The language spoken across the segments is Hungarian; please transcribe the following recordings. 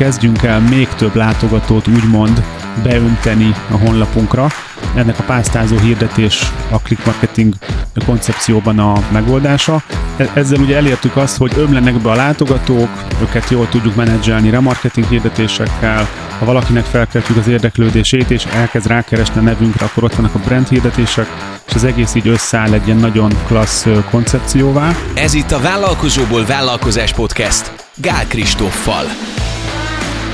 kezdjünk el még több látogatót úgymond beönteni a honlapunkra. Ennek a pásztázó hirdetés a click marketing koncepcióban a megoldása. E- ezzel ugye elértük azt, hogy ömlenek be a látogatók, őket jól tudjuk menedzselni remarketing hirdetésekkel, ha valakinek felkeltjük az érdeklődését, és elkezd rákeresni a nevünkre, akkor ott vannak a brand hirdetések, és az egész így összeáll egy ilyen nagyon klassz koncepcióvá. Ez itt a Vállalkozóból Vállalkozás Podcast Gál Kristóffal.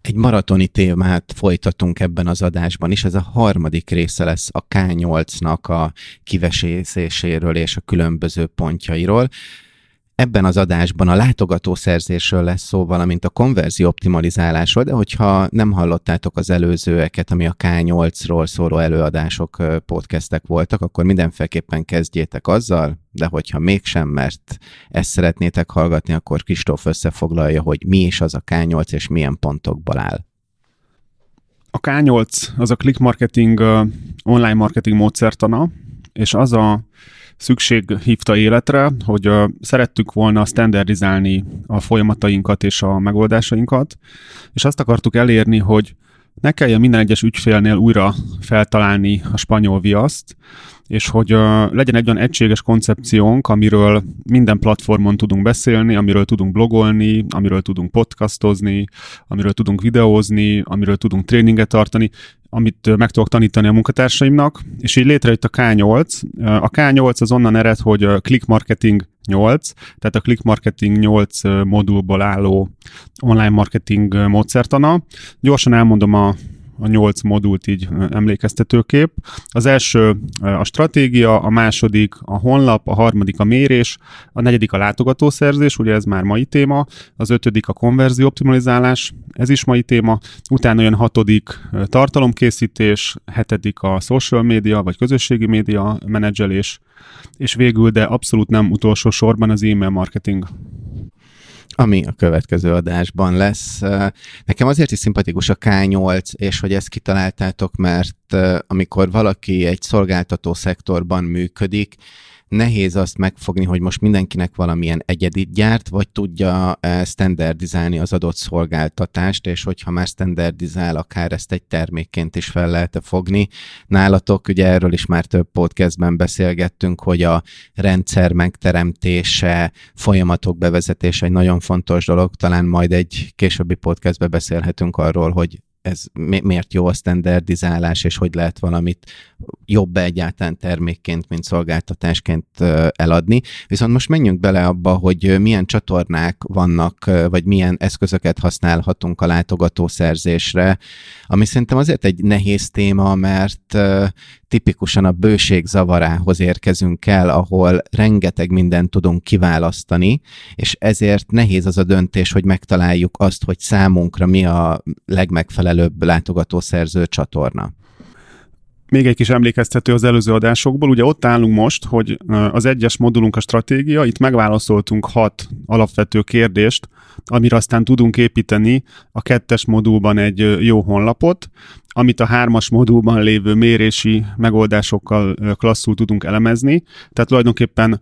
egy maratoni témát folytatunk ebben az adásban is. Ez a harmadik része lesz a K8-nak a kivesészéséről és a különböző pontjairól. Ebben az adásban a látogatószerzésről lesz szó, valamint a konverzió optimalizálásról, de hogyha nem hallottátok az előzőeket, ami a K8-ról szóló előadások, podcastek voltak, akkor mindenféleképpen kezdjétek azzal, de hogyha mégsem, mert ezt szeretnétek hallgatni, akkor Kristóf összefoglalja, hogy mi is az a K8 és milyen pontokból áll. A K8 az a click marketing, online marketing módszertana, és az a szükség hívta életre, hogy uh, szerettük volna standardizálni a folyamatainkat és a megoldásainkat, és azt akartuk elérni, hogy ne kelljen minden egyes ügyfélnél újra feltalálni a spanyol viaszt, és hogy uh, legyen egy olyan egységes koncepciónk, amiről minden platformon tudunk beszélni, amiről tudunk blogolni, amiről tudunk podcastozni, amiről tudunk videózni, amiről tudunk tréninget tartani, amit meg tudok tanítani a munkatársaimnak, és így létrejött a K8. A K8 az onnan ered, hogy Click Marketing 8, tehát a Click Marketing 8 modulból álló online marketing módszertana. Gyorsan elmondom a a nyolc modult így emlékeztetőkép. Az első a stratégia, a második a honlap, a harmadik a mérés, a negyedik a látogatószerzés, ugye ez már mai téma, az ötödik a konverzió optimalizálás, ez is mai téma, utána jön hatodik tartalomkészítés, hetedik a social media vagy közösségi média menedzselés, és végül, de abszolút nem utolsó sorban az e-mail marketing ami a következő adásban lesz. Nekem azért is szimpatikus a K8, és hogy ezt kitaláltátok, mert amikor valaki egy szolgáltató szektorban működik, nehéz azt megfogni, hogy most mindenkinek valamilyen egyedit gyárt, vagy tudja eh, standardizálni az adott szolgáltatást, és hogyha már standardizál, akár ezt egy termékként is fel lehet fogni. Nálatok, ugye erről is már több podcastben beszélgettünk, hogy a rendszer megteremtése, folyamatok bevezetése egy nagyon fontos dolog, talán majd egy későbbi podcastben beszélhetünk arról, hogy ez mi, miért jó a standardizálás, és hogy lehet valamit jobb egyáltalán termékként, mint szolgáltatásként eladni. Viszont most menjünk bele abba, hogy milyen csatornák vannak, vagy milyen eszközöket használhatunk a látogatószerzésre, ami szerintem azért egy nehéz téma, mert tipikusan a bőség zavarához érkezünk el, ahol rengeteg mindent tudunk kiválasztani, és ezért nehéz az a döntés, hogy megtaláljuk azt, hogy számunkra mi a legmegfelelőbb látogatószerző csatorna. Még egy kis emlékeztető az előző adásokból. Ugye ott állunk most, hogy az egyes modulunk a stratégia, itt megválaszoltunk hat alapvető kérdést, amire aztán tudunk építeni a kettes modulban egy jó honlapot, amit a hármas modulban lévő mérési megoldásokkal klasszul tudunk elemezni. Tehát tulajdonképpen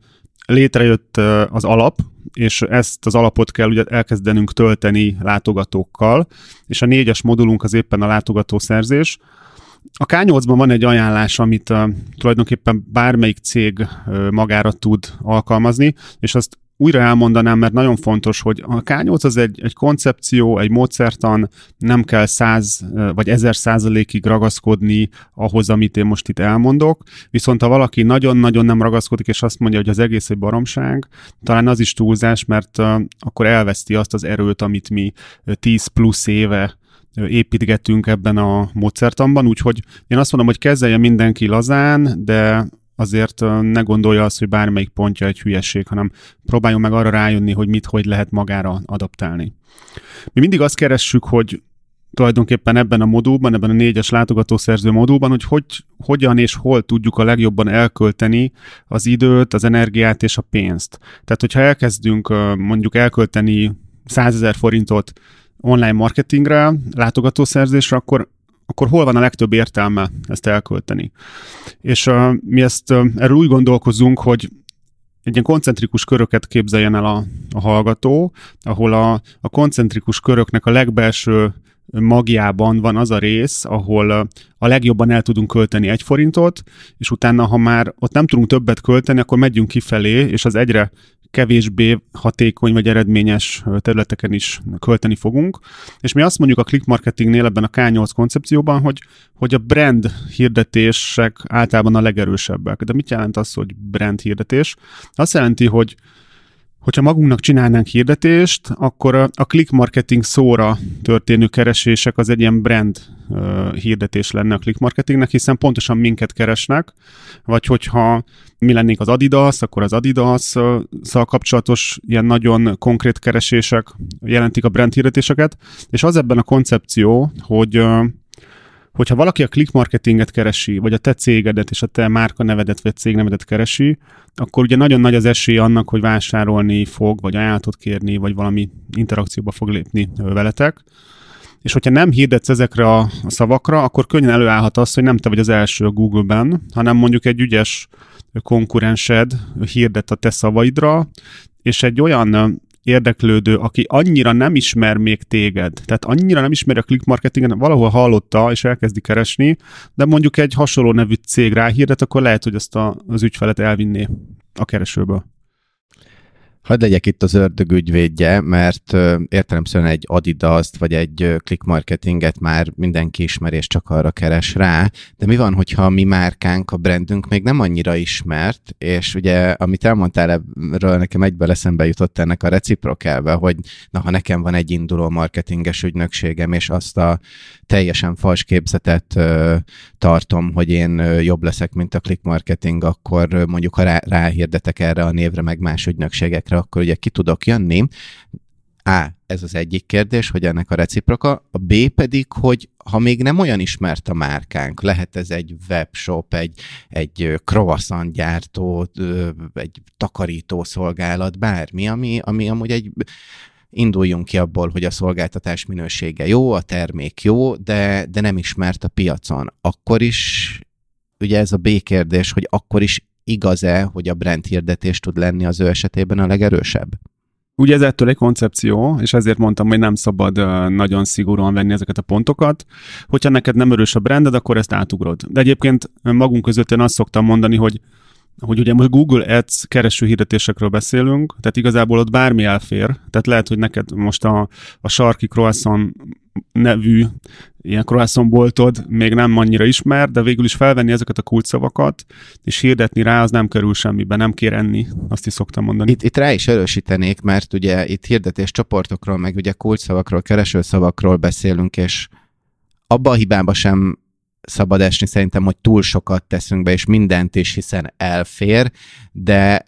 létrejött az alap, és ezt az alapot kell ugye elkezdenünk tölteni látogatókkal, és a négyes modulunk az éppen a látogatószerzés, a K8-ban van egy ajánlás, amit uh, tulajdonképpen bármelyik cég uh, magára tud alkalmazni, és azt újra elmondanám, mert nagyon fontos, hogy a K8 az egy, egy koncepció, egy módszertan, nem kell száz vagy ezer százalékig ragaszkodni ahhoz, amit én most itt elmondok, viszont ha valaki nagyon-nagyon nem ragaszkodik, és azt mondja, hogy az egész egy baromság, talán az is túlzás, mert uh, akkor elveszti azt az erőt, amit mi 10 plusz éve építgetünk ebben a módszertanban, úgyhogy én azt mondom, hogy kezelje mindenki lazán, de azért ne gondolja azt, hogy bármelyik pontja egy hülyeség, hanem próbáljon meg arra rájönni, hogy mit, hogy lehet magára adaptálni. Mi mindig azt keressük, hogy tulajdonképpen ebben a modulban, ebben a négyes látogatószerző modulban, hogy, hogy hogyan és hol tudjuk a legjobban elkölteni az időt, az energiát és a pénzt. Tehát, hogyha elkezdünk mondjuk elkölteni 100 ezer forintot online marketingre, látogatószerzésre, akkor akkor hol van a legtöbb értelme ezt elkölteni. És uh, mi ezt uh, erről úgy gondolkozunk, hogy egy ilyen koncentrikus köröket képzeljen el a, a hallgató, ahol a, a koncentrikus köröknek a legbelső magjában van az a rész, ahol a legjobban el tudunk költeni egy forintot, és utána, ha már ott nem tudunk többet költeni, akkor megyünk kifelé, és az egyre kevésbé hatékony vagy eredményes területeken is költeni fogunk. És mi azt mondjuk a click marketingnél ebben a K8 koncepcióban, hogy, hogy a brand hirdetések általában a legerősebbek. De mit jelent az, hogy brand hirdetés? Azt jelenti, hogy Hogyha magunknak csinálnánk hirdetést, akkor a, click marketing szóra történő keresések az egy ilyen brand hirdetés lenne a click marketingnek, hiszen pontosan minket keresnek, vagy hogyha mi lennénk az Adidas, akkor az Adidas-szal kapcsolatos ilyen nagyon konkrét keresések jelentik a brand hirdetéseket, és az ebben a koncepció, hogy hogyha valaki a click marketinget keresi, vagy a te cégedet és a te márka nevedet vagy cégnevedet keresi, akkor ugye nagyon nagy az esély annak, hogy vásárolni fog, vagy ajánlatot kérni, vagy valami interakcióba fog lépni veletek. És hogyha nem hirdetsz ezekre a szavakra, akkor könnyen előállhat az, hogy nem te vagy az első a Google-ben, hanem mondjuk egy ügyes konkurensed hirdet a te szavaidra, és egy olyan érdeklődő, aki annyira nem ismer még téged, tehát annyira nem ismeri a click marketingen, valahol hallotta és elkezdi keresni, de mondjuk egy hasonló nevű cég ráhirdet, akkor lehet, hogy ezt a, az ügyfelet elvinné a keresőből. Hadd legyek itt az ördög ügyvédje, mert értelemszerűen egy Adidas-t vagy egy click marketinget már mindenki ismer és csak arra keres rá, de mi van, hogyha a mi márkánk, a brandünk még nem annyira ismert, és ugye, amit elmondtál erről, nekem egyből eszembe jutott ennek a reciprokelve, hogy na, ha nekem van egy induló marketinges ügynökségem, és azt a teljesen fals képzetet ö, tartom, hogy én jobb leszek, mint a click marketing, akkor mondjuk ha rá, ráhirdetek erre a névre, meg más ügynökségekre, akkor ugye ki tudok jönni. A. Ez az egyik kérdés, hogy ennek a reciproka. A B pedig, hogy ha még nem olyan ismert a márkánk, lehet ez egy webshop, egy, egy gyártó, egy takarító szolgálat, bármi, ami, ami amúgy egy induljunk ki abból, hogy a szolgáltatás minősége jó, a termék jó, de, de nem ismert a piacon. Akkor is, ugye ez a B kérdés, hogy akkor is igaz-e, hogy a brand hirdetés tud lenni az ő esetében a legerősebb? Ugye ez ettől egy koncepció, és ezért mondtam, hogy nem szabad nagyon szigorúan venni ezeket a pontokat. Hogyha neked nem erős a branded, akkor ezt átugrod. De egyébként magunk között én azt szoktam mondani, hogy hogy ugye most Google Ads kereső hirdetésekről beszélünk, tehát igazából ott bármi elfér, tehát lehet, hogy neked most a, a sarki croissant nevű ilyen croissant boltod még nem annyira ismer, de végül is felvenni ezeket a kulcsszavakat, és hirdetni rá, az nem kerül semmibe, nem kér enni, azt is szoktam mondani. Itt, itt rá is erősítenék, mert ugye itt hirdetés csoportokról, meg ugye kulcsszavakról, keresőszavakról beszélünk, és abba a hibába sem szabad esni szerintem, hogy túl sokat teszünk be, és mindent is, hiszen elfér, de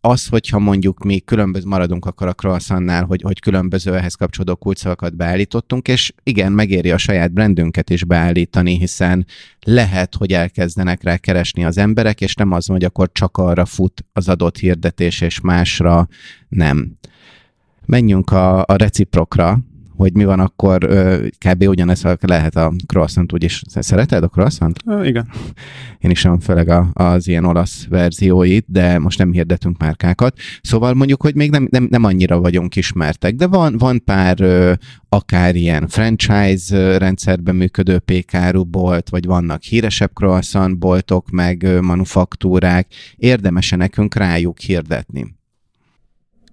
az, hogyha mondjuk mi különböző maradunk akkor a croissantnál, hogy, hogy különböző ehhez kapcsolódó kulcsszavakat beállítottunk, és igen, megéri a saját brandünket is beállítani, hiszen lehet, hogy elkezdenek rá keresni az emberek, és nem az, hogy akkor csak arra fut az adott hirdetés, és másra nem. Menjünk a, a reciprokra, hogy mi van akkor, kb. ugyanez lehet a croissant, úgyis szereted a croissant? igen. Én is sem főleg a, az ilyen olasz verzióit, de most nem hirdetünk márkákat. Szóval mondjuk, hogy még nem, nem, nem annyira vagyunk ismertek, de van, van pár akár ilyen franchise rendszerben működő pékáru bolt, vagy vannak híresebb croissant boltok, meg manufaktúrák, érdemese nekünk rájuk hirdetni.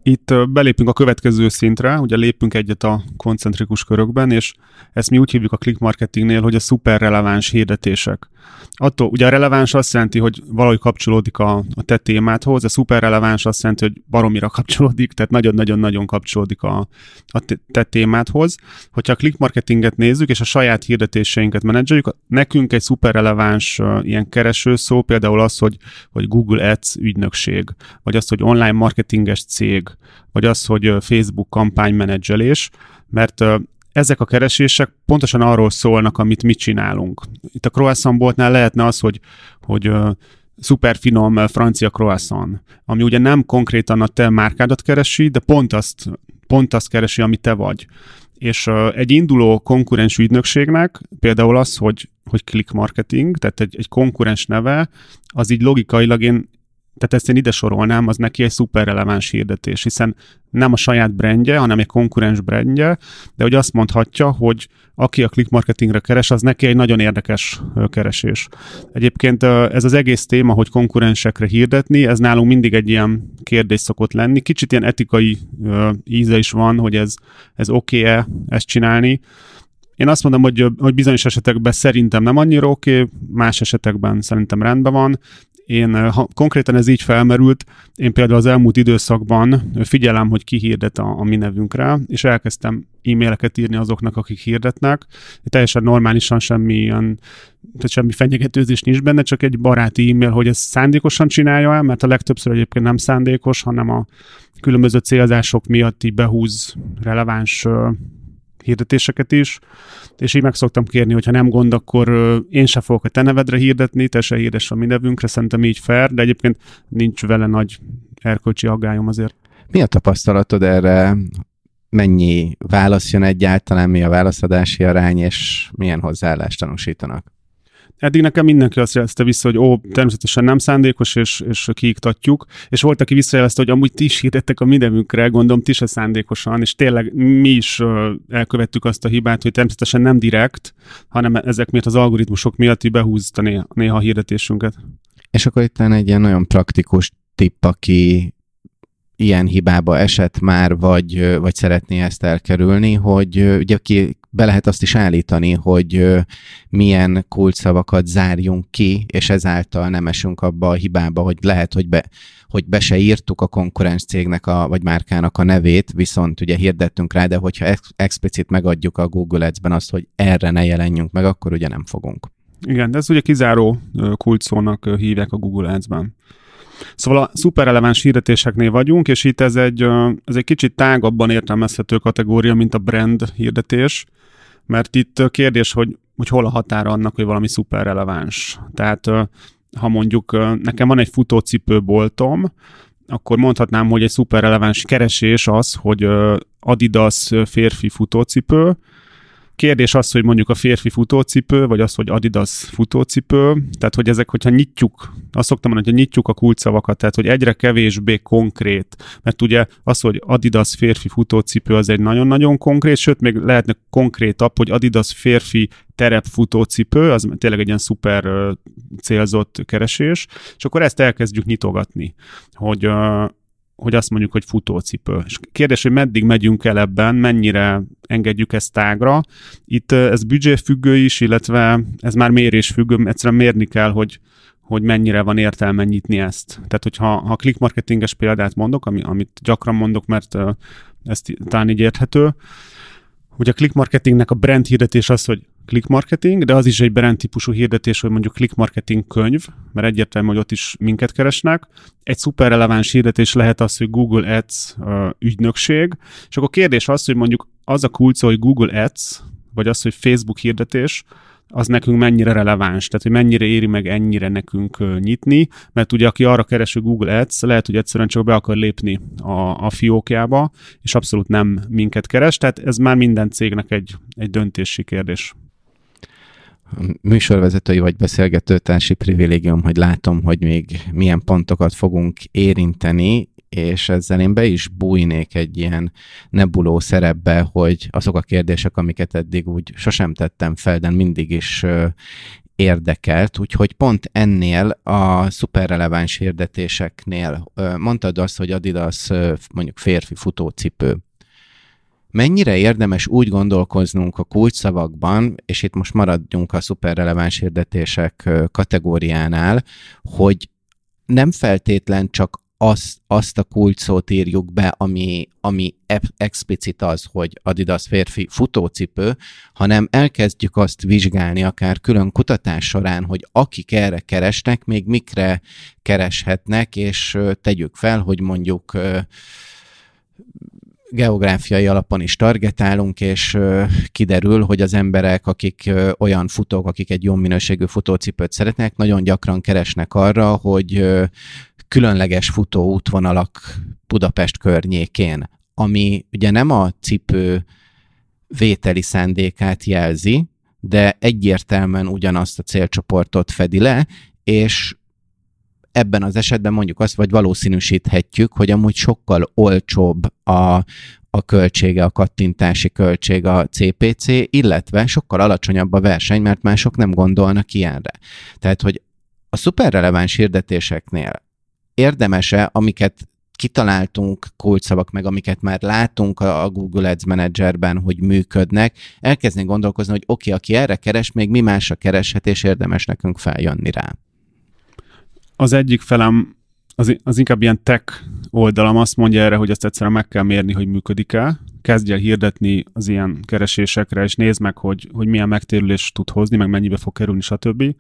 Itt belépünk a következő szintre, ugye lépünk egyet a koncentrikus körökben, és ezt mi úgy hívjuk a click marketingnél, hogy a szuper releváns hirdetések. Attól, ugye a releváns azt jelenti, hogy valahogy kapcsolódik a, a te témádhoz, a szuper releváns azt jelenti, hogy baromira kapcsolódik, tehát nagyon-nagyon-nagyon kapcsolódik a, a te témádhoz. Hogyha a click marketinget nézzük, és a saját hirdetéseinket menedzseljük, nekünk egy szuper releváns uh, ilyen keresőszó, például az, hogy, hogy Google Ads ügynökség, vagy az, hogy online marketinges cég, vagy az, hogy Facebook kampánymenedzselés, mert ezek a keresések pontosan arról szólnak, amit mi csinálunk. Itt a croissant boltnál lehetne az, hogy, hogy szuper finom francia croissant, ami ugye nem konkrétan a te márkádat keresi, de pont azt, pont azt keresi, ami te vagy. És egy induló konkurens ügynökségnek például az, hogy, hogy click marketing, tehát egy, egy konkurens neve, az így logikailag én tehát ezt én ide sorolnám, az neki egy szuper releváns hirdetés, hiszen nem a saját brandje, hanem egy konkurens brandje, de hogy azt mondhatja, hogy aki a click marketingre keres, az neki egy nagyon érdekes keresés. Egyébként ez az egész téma, hogy konkurensekre hirdetni, ez nálunk mindig egy ilyen kérdés szokott lenni. Kicsit ilyen etikai íze is van, hogy ez, ez oké-e ezt csinálni. Én azt mondom, hogy, hogy bizonyos esetekben szerintem nem annyira oké, okay, más esetekben szerintem rendben van, én, ha konkrétan ez így felmerült, én például az elmúlt időszakban figyelem, hogy ki hirdet a, a mi nevünkre, és elkezdtem e-maileket írni azoknak, akik hirdetnek. Teljesen normálisan semmi ilyen, tehát semmi fenyegetőzés nincs benne, csak egy baráti e-mail, hogy ez szándékosan csinálja el, mert a legtöbbször egyébként nem szándékos, hanem a különböző célzások miatt így behúz releváns hirdetéseket is, és így meg szoktam kérni, hogy ha nem gond, akkor én se fogok a te nevedre hirdetni, te se hirdess a mi nevünkre, szerintem így fair, de egyébként nincs vele nagy erkölcsi aggályom azért. Mi a tapasztalatod erre? Mennyi válasz jön egyáltalán, mi a válaszadási arány, és milyen hozzáállást tanúsítanak? Eddig nekem mindenki azt jelezte vissza, hogy ó, természetesen nem szándékos, és, és kiiktatjuk. És volt, aki visszajelezte, hogy amúgy ti is hirdettek a mindenünkre, gondolom ti se szándékosan, és tényleg mi is elkövettük azt a hibát, hogy természetesen nem direkt, hanem ezek miatt az algoritmusok miatt behúzta néha, néha a hirdetésünket. És akkor itt egy ilyen nagyon praktikus tipp, aki ilyen hibába esett már, vagy, vagy szeretné ezt elkerülni, hogy ugye ki be lehet azt is állítani, hogy milyen kulcsszavakat zárjunk ki, és ezáltal nem esünk abba a hibába, hogy lehet, hogy be, hogy be se írtuk a konkurens cégnek a, vagy márkának a nevét, viszont ugye hirdettünk rá, de hogyha ex- explicit megadjuk a Google Ads-ben azt, hogy erre ne jelenjünk meg, akkor ugye nem fogunk. Igen, de ez ugye kizáró kulcsszónak hívják a Google Ads-ben. Szóval a szuperreleváns hirdetéseknél vagyunk, és itt ez egy, ez egy kicsit tágabban értelmezhető kategória, mint a brand hirdetés, mert itt kérdés, hogy, hogy hol a határa annak, hogy valami szuperreleváns. Tehát ha mondjuk nekem van egy futócipőboltom, akkor mondhatnám, hogy egy szuperreleváns keresés az, hogy Adidas férfi futócipő, Kérdés az, hogy mondjuk a férfi futócipő, vagy az, hogy Adidas futócipő, tehát hogy ezek, hogyha nyitjuk, azt szoktam mondani, hogy nyitjuk a kulcsszavakat, tehát hogy egyre kevésbé konkrét, mert ugye az, hogy Adidas férfi futócipő az egy nagyon-nagyon konkrét, sőt, még lehetne konkrétabb, hogy Adidas férfi terepfutócipő, az tényleg egy ilyen szuper célzott keresés, és akkor ezt elkezdjük nyitogatni, hogy hogy azt mondjuk, hogy futócipő. És kérdés, hogy meddig megyünk el ebben, mennyire engedjük ezt tágra. Itt ez függő is, illetve ez már mérés függő, egyszerűen mérni kell, hogy, hogy mennyire van értelme nyitni ezt. Tehát, hogyha ha click marketinges példát mondok, ami, amit gyakran mondok, mert uh, ez talán így érthető, hogy a click marketingnek a brand hirdetés az, hogy click marketing, de az is egy brand típusú hirdetés, hogy mondjuk click marketing könyv, mert egyértelmű, hogy ott is minket keresnek. Egy szuper releváns hirdetés lehet az, hogy Google Ads ügynökség, és akkor kérdés az, hogy mondjuk az a kulcsa, hogy Google Ads, vagy az, hogy Facebook hirdetés, az nekünk mennyire releváns, tehát hogy mennyire éri meg ennyire nekünk nyitni, mert ugye aki arra keres, Google Ads, lehet, hogy egyszerűen csak be akar lépni a, a fiókjába, és abszolút nem minket keres, tehát ez már minden cégnek egy, egy döntési kérdés műsorvezetői vagy beszélgetőtársi privilégium, hogy látom, hogy még milyen pontokat fogunk érinteni, és ezzel én be is bújnék egy ilyen nebuló szerepbe, hogy azok a kérdések, amiket eddig úgy sosem tettem fel, de mindig is érdekelt, úgyhogy pont ennél a szuperreleváns hirdetéseknél mondtad azt, hogy Adidas mondjuk férfi futócipő. Mennyire érdemes úgy gondolkoznunk a kulcsszavakban, és itt most maradjunk a szuperreleváns hirdetések kategóriánál, hogy nem feltétlen csak azt, azt a kulcsszót írjuk be, ami, ami explicit az, hogy Adidas férfi futócipő, hanem elkezdjük azt vizsgálni akár külön kutatás során, hogy akik erre keresnek, még mikre kereshetnek, és tegyük fel, hogy mondjuk geográfiai alapon is targetálunk, és kiderül, hogy az emberek, akik olyan futók, akik egy jó minőségű futócipőt szeretnek, nagyon gyakran keresnek arra, hogy különleges futó útvonalak Budapest környékén, ami ugye nem a cipő vételi szándékát jelzi, de egyértelműen ugyanazt a célcsoportot fedi le, és ebben az esetben mondjuk azt, vagy valószínűsíthetjük, hogy amúgy sokkal olcsóbb a, a költsége, a kattintási költség a CPC, illetve sokkal alacsonyabb a verseny, mert mások nem gondolnak ilyenre. Tehát, hogy a szuperreleváns hirdetéseknél érdemese, amiket kitaláltunk kulcsszavak, meg amiket már látunk a Google Ads Managerben, hogy működnek, elkezdeni gondolkozni, hogy oké, okay, aki erre keres, még mi másra kereshet, és érdemes nekünk feljönni rá. Az egyik felem az, az inkább ilyen tech oldalam azt mondja erre, hogy ezt egyszerűen meg kell mérni, hogy működik-e. Kezdj el hirdetni az ilyen keresésekre, és nézd meg, hogy, hogy milyen megtérülést tud hozni, meg mennyibe fog kerülni, stb.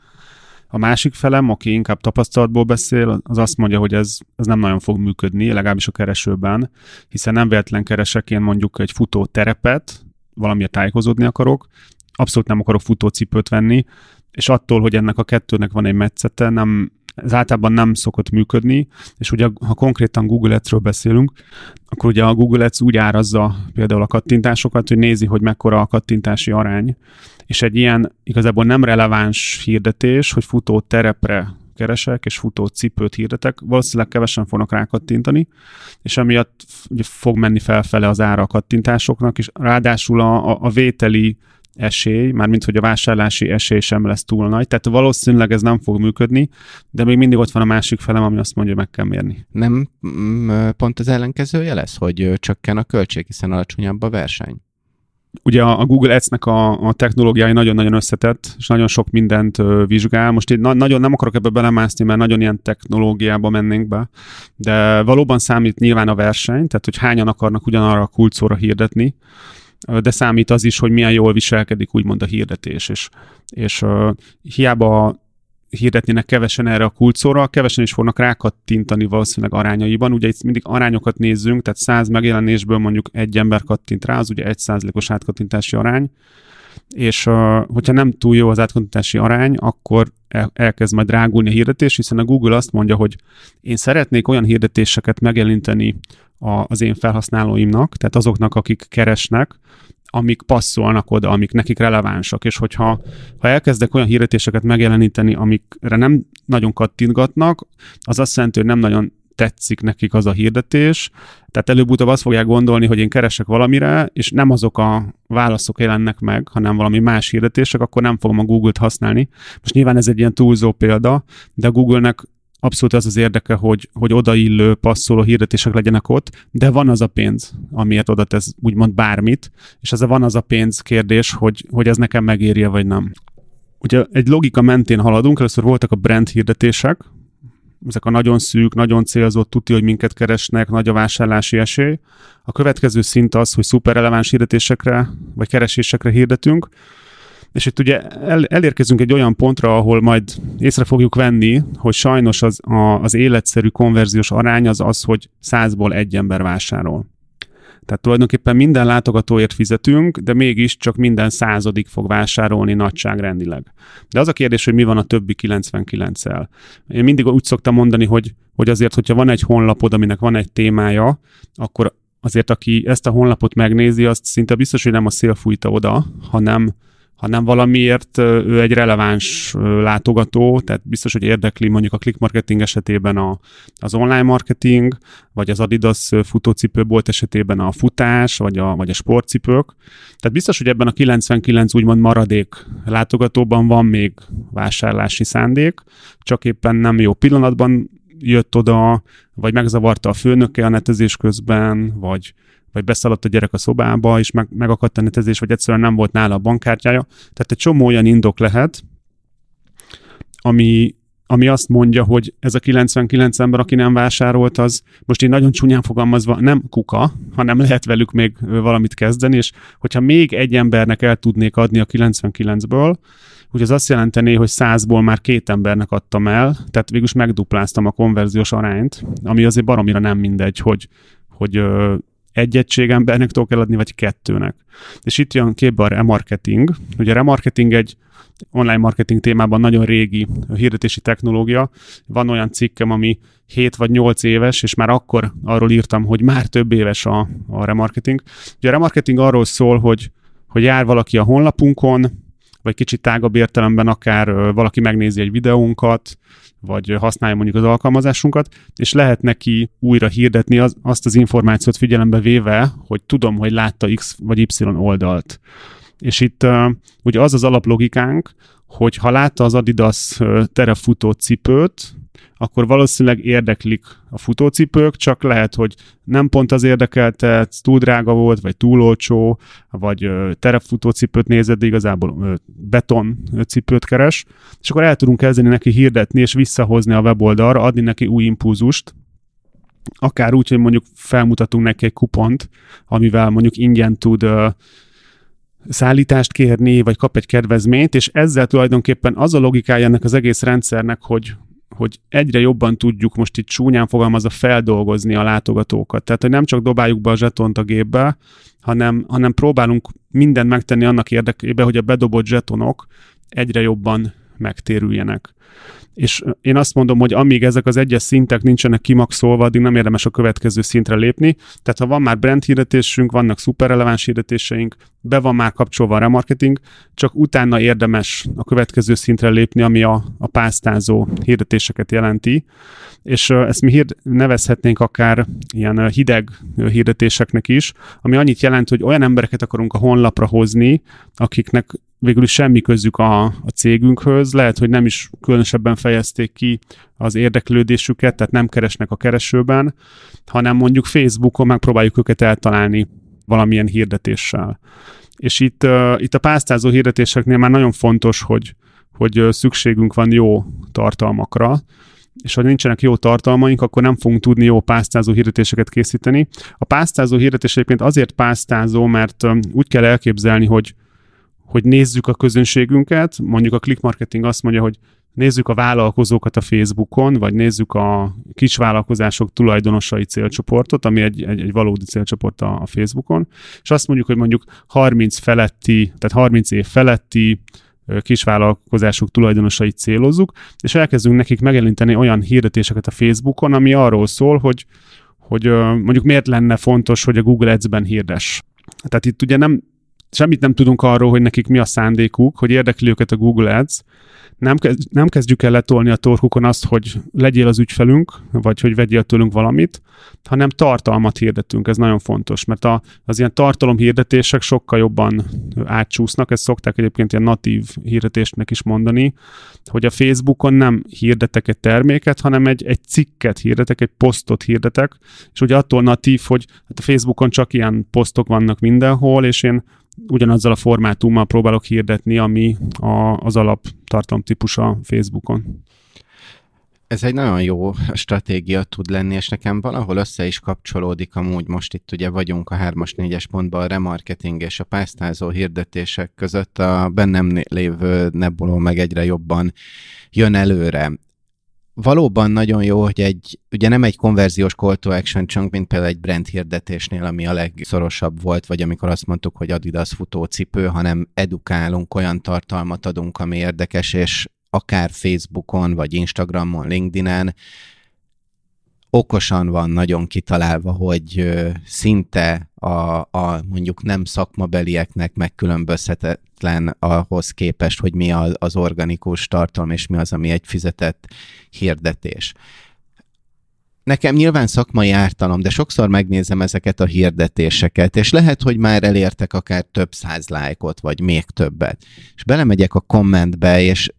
A másik felem, aki inkább tapasztalatból beszél, az azt mondja, hogy ez, ez nem nagyon fog működni, legalábbis a keresőben, hiszen nem véletlen keresek én mondjuk egy futó terepet, valamiért tájékozódni akarok, abszolút nem akarok futócipőt venni, és attól, hogy ennek a kettőnek van egy metszete, nem, ez általában nem szokott működni, és ugye ha konkrétan Google Ads-ről beszélünk, akkor ugye a Google Ads úgy árazza például a kattintásokat, hogy nézi, hogy mekkora a kattintási arány, és egy ilyen igazából nem releváns hirdetés, hogy futó terepre keresek, és futó cipőt hirdetek, valószínűleg kevesen fognak rákattintani, és emiatt ugye fog menni felfele az ára a kattintásoknak, és ráadásul a, a, a vételi esély, mármint hogy a vásárlási esély sem lesz túl nagy, tehát valószínűleg ez nem fog működni, de még mindig ott van a másik felem, ami azt mondja, hogy meg kell mérni. Nem mm, pont az ellenkezője lesz, hogy csökken a költség, hiszen alacsonyabb a verseny? Ugye a Google Ads-nek a, a technológiái nagyon-nagyon összetett, és nagyon sok mindent ö, vizsgál. Most én na- nagyon nem akarok ebbe belemászni, mert nagyon ilyen technológiába mennénk be, de valóban számít nyilván a verseny, tehát hogy hányan akarnak ugyanarra a kulcóra hirdetni, de számít az is, hogy milyen jól viselkedik úgymond a hirdetés, és, és uh, hiába hirdetnének kevesen erre a kulcóra, kevesen is fognak rákattintani valószínűleg arányaiban. Ugye itt mindig arányokat nézzünk, tehát 100 megjelenésből mondjuk egy ember kattint rá, az ugye egy százalékos átkattintási arány, és uh, hogyha nem túl jó az átkattintási arány, akkor el, elkezd majd drágulni a hirdetés, hiszen a Google azt mondja, hogy én szeretnék olyan hirdetéseket megjelenteni a, az én felhasználóimnak, tehát azoknak, akik keresnek, amik passzolnak oda, amik nekik relevánsak, és hogyha ha elkezdek olyan hirdetéseket megjeleníteni, amikre nem nagyon kattintgatnak, az azt jelenti, hogy nem nagyon tetszik nekik az a hirdetés, tehát előbb-utóbb azt fogják gondolni, hogy én keresek valamire, és nem azok a válaszok jelennek meg, hanem valami más hirdetések, akkor nem fogom a Google-t használni. Most nyilván ez egy ilyen túlzó példa, de a Google-nek abszolút az az érdeke, hogy, hogy odaillő, passzoló hirdetések legyenek ott, de van az a pénz, amiért oda tesz úgymond bármit, és ez a van az a pénz kérdés, hogy, hogy ez nekem megérje, vagy nem. Ugye egy logika mentén haladunk, először voltak a brand hirdetések, ezek a nagyon szűk, nagyon célzott, tuti, hogy minket keresnek, nagy a vásárlási esély. A következő szint az, hogy szuperreleváns hirdetésekre, vagy keresésekre hirdetünk, és itt ugye el, elérkezünk egy olyan pontra, ahol majd észre fogjuk venni, hogy sajnos az, a, az életszerű konverziós arány az az, hogy százból egy ember vásárol. Tehát tulajdonképpen minden látogatóért fizetünk, de mégis csak minden századik fog vásárolni nagyságrendileg. De az a kérdés, hogy mi van a többi 99-el. Én mindig úgy szoktam mondani, hogy, hogy azért, hogyha van egy honlapod, aminek van egy témája, akkor azért, aki ezt a honlapot megnézi, azt szinte biztos, hogy nem a szél fújta oda, hanem hanem valamiért ő egy releváns látogató, tehát biztos, hogy érdekli mondjuk a click marketing esetében a, az online marketing, vagy az Adidas futócipőbolt esetében a futás, vagy a, vagy a sportcipők. Tehát biztos, hogy ebben a 99 úgymond maradék látogatóban van még vásárlási szándék, csak éppen nem jó pillanatban jött oda, vagy megzavarta a főnöke a netezés közben, vagy vagy beszaladt a gyerek a szobába, és meg, megakadt a netezés, vagy egyszerűen nem volt nála a bankkártyája. Tehát egy csomó olyan indok lehet, ami, ami azt mondja, hogy ez a 99 ember, aki nem vásárolt, az most én nagyon csúnyán fogalmazva nem kuka, hanem lehet velük még valamit kezdeni, és hogyha még egy embernek el tudnék adni a 99-ből, úgy az azt jelenteni, hogy százból már két embernek adtam el, tehát végülis megdupláztam a konverziós arányt, ami azért baromira nem mindegy, hogy, hogy egy egység embernek tudok eladni, vagy kettőnek. És itt jön képbe a remarketing. Ugye a remarketing egy online marketing témában nagyon régi hirdetési technológia. Van olyan cikkem, ami 7 vagy 8 éves, és már akkor arról írtam, hogy már több éves a, a remarketing. Ugye a remarketing arról szól, hogy, hogy jár valaki a honlapunkon, vagy kicsit tágabb értelemben akár valaki megnézi egy videónkat, vagy használja mondjuk az alkalmazásunkat, és lehet neki újra hirdetni az, azt az információt figyelembe véve, hogy tudom, hogy látta X vagy Y oldalt. És itt uh, ugye az az alaplogikánk, hogy ha látta az Adidas terefutó cipőt, akkor valószínűleg érdeklik a futócipők, csak lehet, hogy nem pont az érdekelte, túl drága volt, vagy túl olcsó, vagy terepfutócipőt nézed, de igazából beton cipőt keres, és akkor el tudunk kezdeni neki hirdetni, és visszahozni a weboldalra, adni neki új impulzust, akár úgy, hogy mondjuk felmutatunk neki egy kupont, amivel mondjuk ingyen tud szállítást kérni, vagy kap egy kedvezményt, és ezzel tulajdonképpen az a logikája ennek az egész rendszernek, hogy hogy egyre jobban tudjuk most itt csúnyán fogalmazva feldolgozni a látogatókat. Tehát, hogy nem csak dobáljuk be a zsetont a gépbe, hanem, hanem próbálunk mindent megtenni annak érdekében, hogy a bedobott zsetonok egyre jobban megtérüljenek. És én azt mondom, hogy amíg ezek az egyes szintek nincsenek kimaxolva, addig nem érdemes a következő szintre lépni. Tehát ha van már brand hirdetésünk, vannak szuperreleváns hirdetéseink, be van már kapcsolva a remarketing, csak utána érdemes a következő szintre lépni, ami a, a pásztázó hirdetéseket jelenti. És ezt mi hírd, nevezhetnénk akár ilyen hideg hirdetéseknek is, ami annyit jelent, hogy olyan embereket akarunk a honlapra hozni, akiknek végül is semmi közük a, a cégünkhöz, lehet, hogy nem is különösebben fejezték ki az érdeklődésüket, tehát nem keresnek a keresőben, hanem mondjuk Facebookon megpróbáljuk őket eltalálni valamilyen hirdetéssel. És itt, uh, itt a pásztázó hirdetéseknél már nagyon fontos, hogy, hogy szükségünk van jó tartalmakra, és ha nincsenek jó tartalmaink, akkor nem fogunk tudni jó pásztázó hirdetéseket készíteni. A pásztázó hirdetés egyébként azért pásztázó, mert úgy kell elképzelni, hogy hogy nézzük a közönségünket, mondjuk a click marketing azt mondja, hogy nézzük a vállalkozókat a Facebookon, vagy nézzük a kisvállalkozások tulajdonosai célcsoportot, ami egy, egy, egy valódi célcsoport a, a Facebookon, és azt mondjuk, hogy mondjuk 30 feletti, tehát 30 év feletti kisvállalkozások tulajdonosait célozzuk, és elkezdünk nekik megjelenteni olyan hirdetéseket a Facebookon, ami arról szól, hogy, hogy mondjuk miért lenne fontos, hogy a Google Ads-ben hirdes. Tehát itt ugye nem semmit nem tudunk arról, hogy nekik mi a szándékuk, hogy érdekli őket a Google Ads, nem, kezd, nem kezdjük el letolni a torkukon azt, hogy legyél az ügyfelünk, vagy hogy vegyél tőlünk valamit, hanem tartalmat hirdetünk, ez nagyon fontos, mert a, az ilyen tartalomhirdetések sokkal jobban átcsúsznak, ezt szokták egyébként ilyen natív hirdetésnek is mondani, hogy a Facebookon nem hirdetek egy terméket, hanem egy, egy cikket hirdetek, egy posztot hirdetek, és ugye attól natív, hogy hát a Facebookon csak ilyen posztok vannak mindenhol, és én ugyanazzal a formátummal próbálok hirdetni, ami a, az alap tartalomtípusa Facebookon. Ez egy nagyon jó stratégia tud lenni, és nekem valahol össze is kapcsolódik amúgy. Most itt ugye vagyunk a 3-as, 4-es pontban a remarketing és a pásztázó hirdetések között. A bennem lévő nebuló meg egyre jobban jön előre valóban nagyon jó, hogy egy, ugye nem egy konverziós call to action chunk, mint például egy brand hirdetésnél, ami a legszorosabb volt, vagy amikor azt mondtuk, hogy Adidas futócipő, hanem edukálunk, olyan tartalmat adunk, ami érdekes, és akár Facebookon, vagy Instagramon, LinkedIn-en okosan van nagyon kitalálva, hogy szinte a, a mondjuk nem szakmabelieknek megkülönbözhetetlen ahhoz képest, hogy mi az, organikus tartalom, és mi az, ami egy fizetett hirdetés. Nekem nyilván szakmai ártalom, de sokszor megnézem ezeket a hirdetéseket, és lehet, hogy már elértek akár több száz lájkot, vagy még többet. És belemegyek a kommentbe, és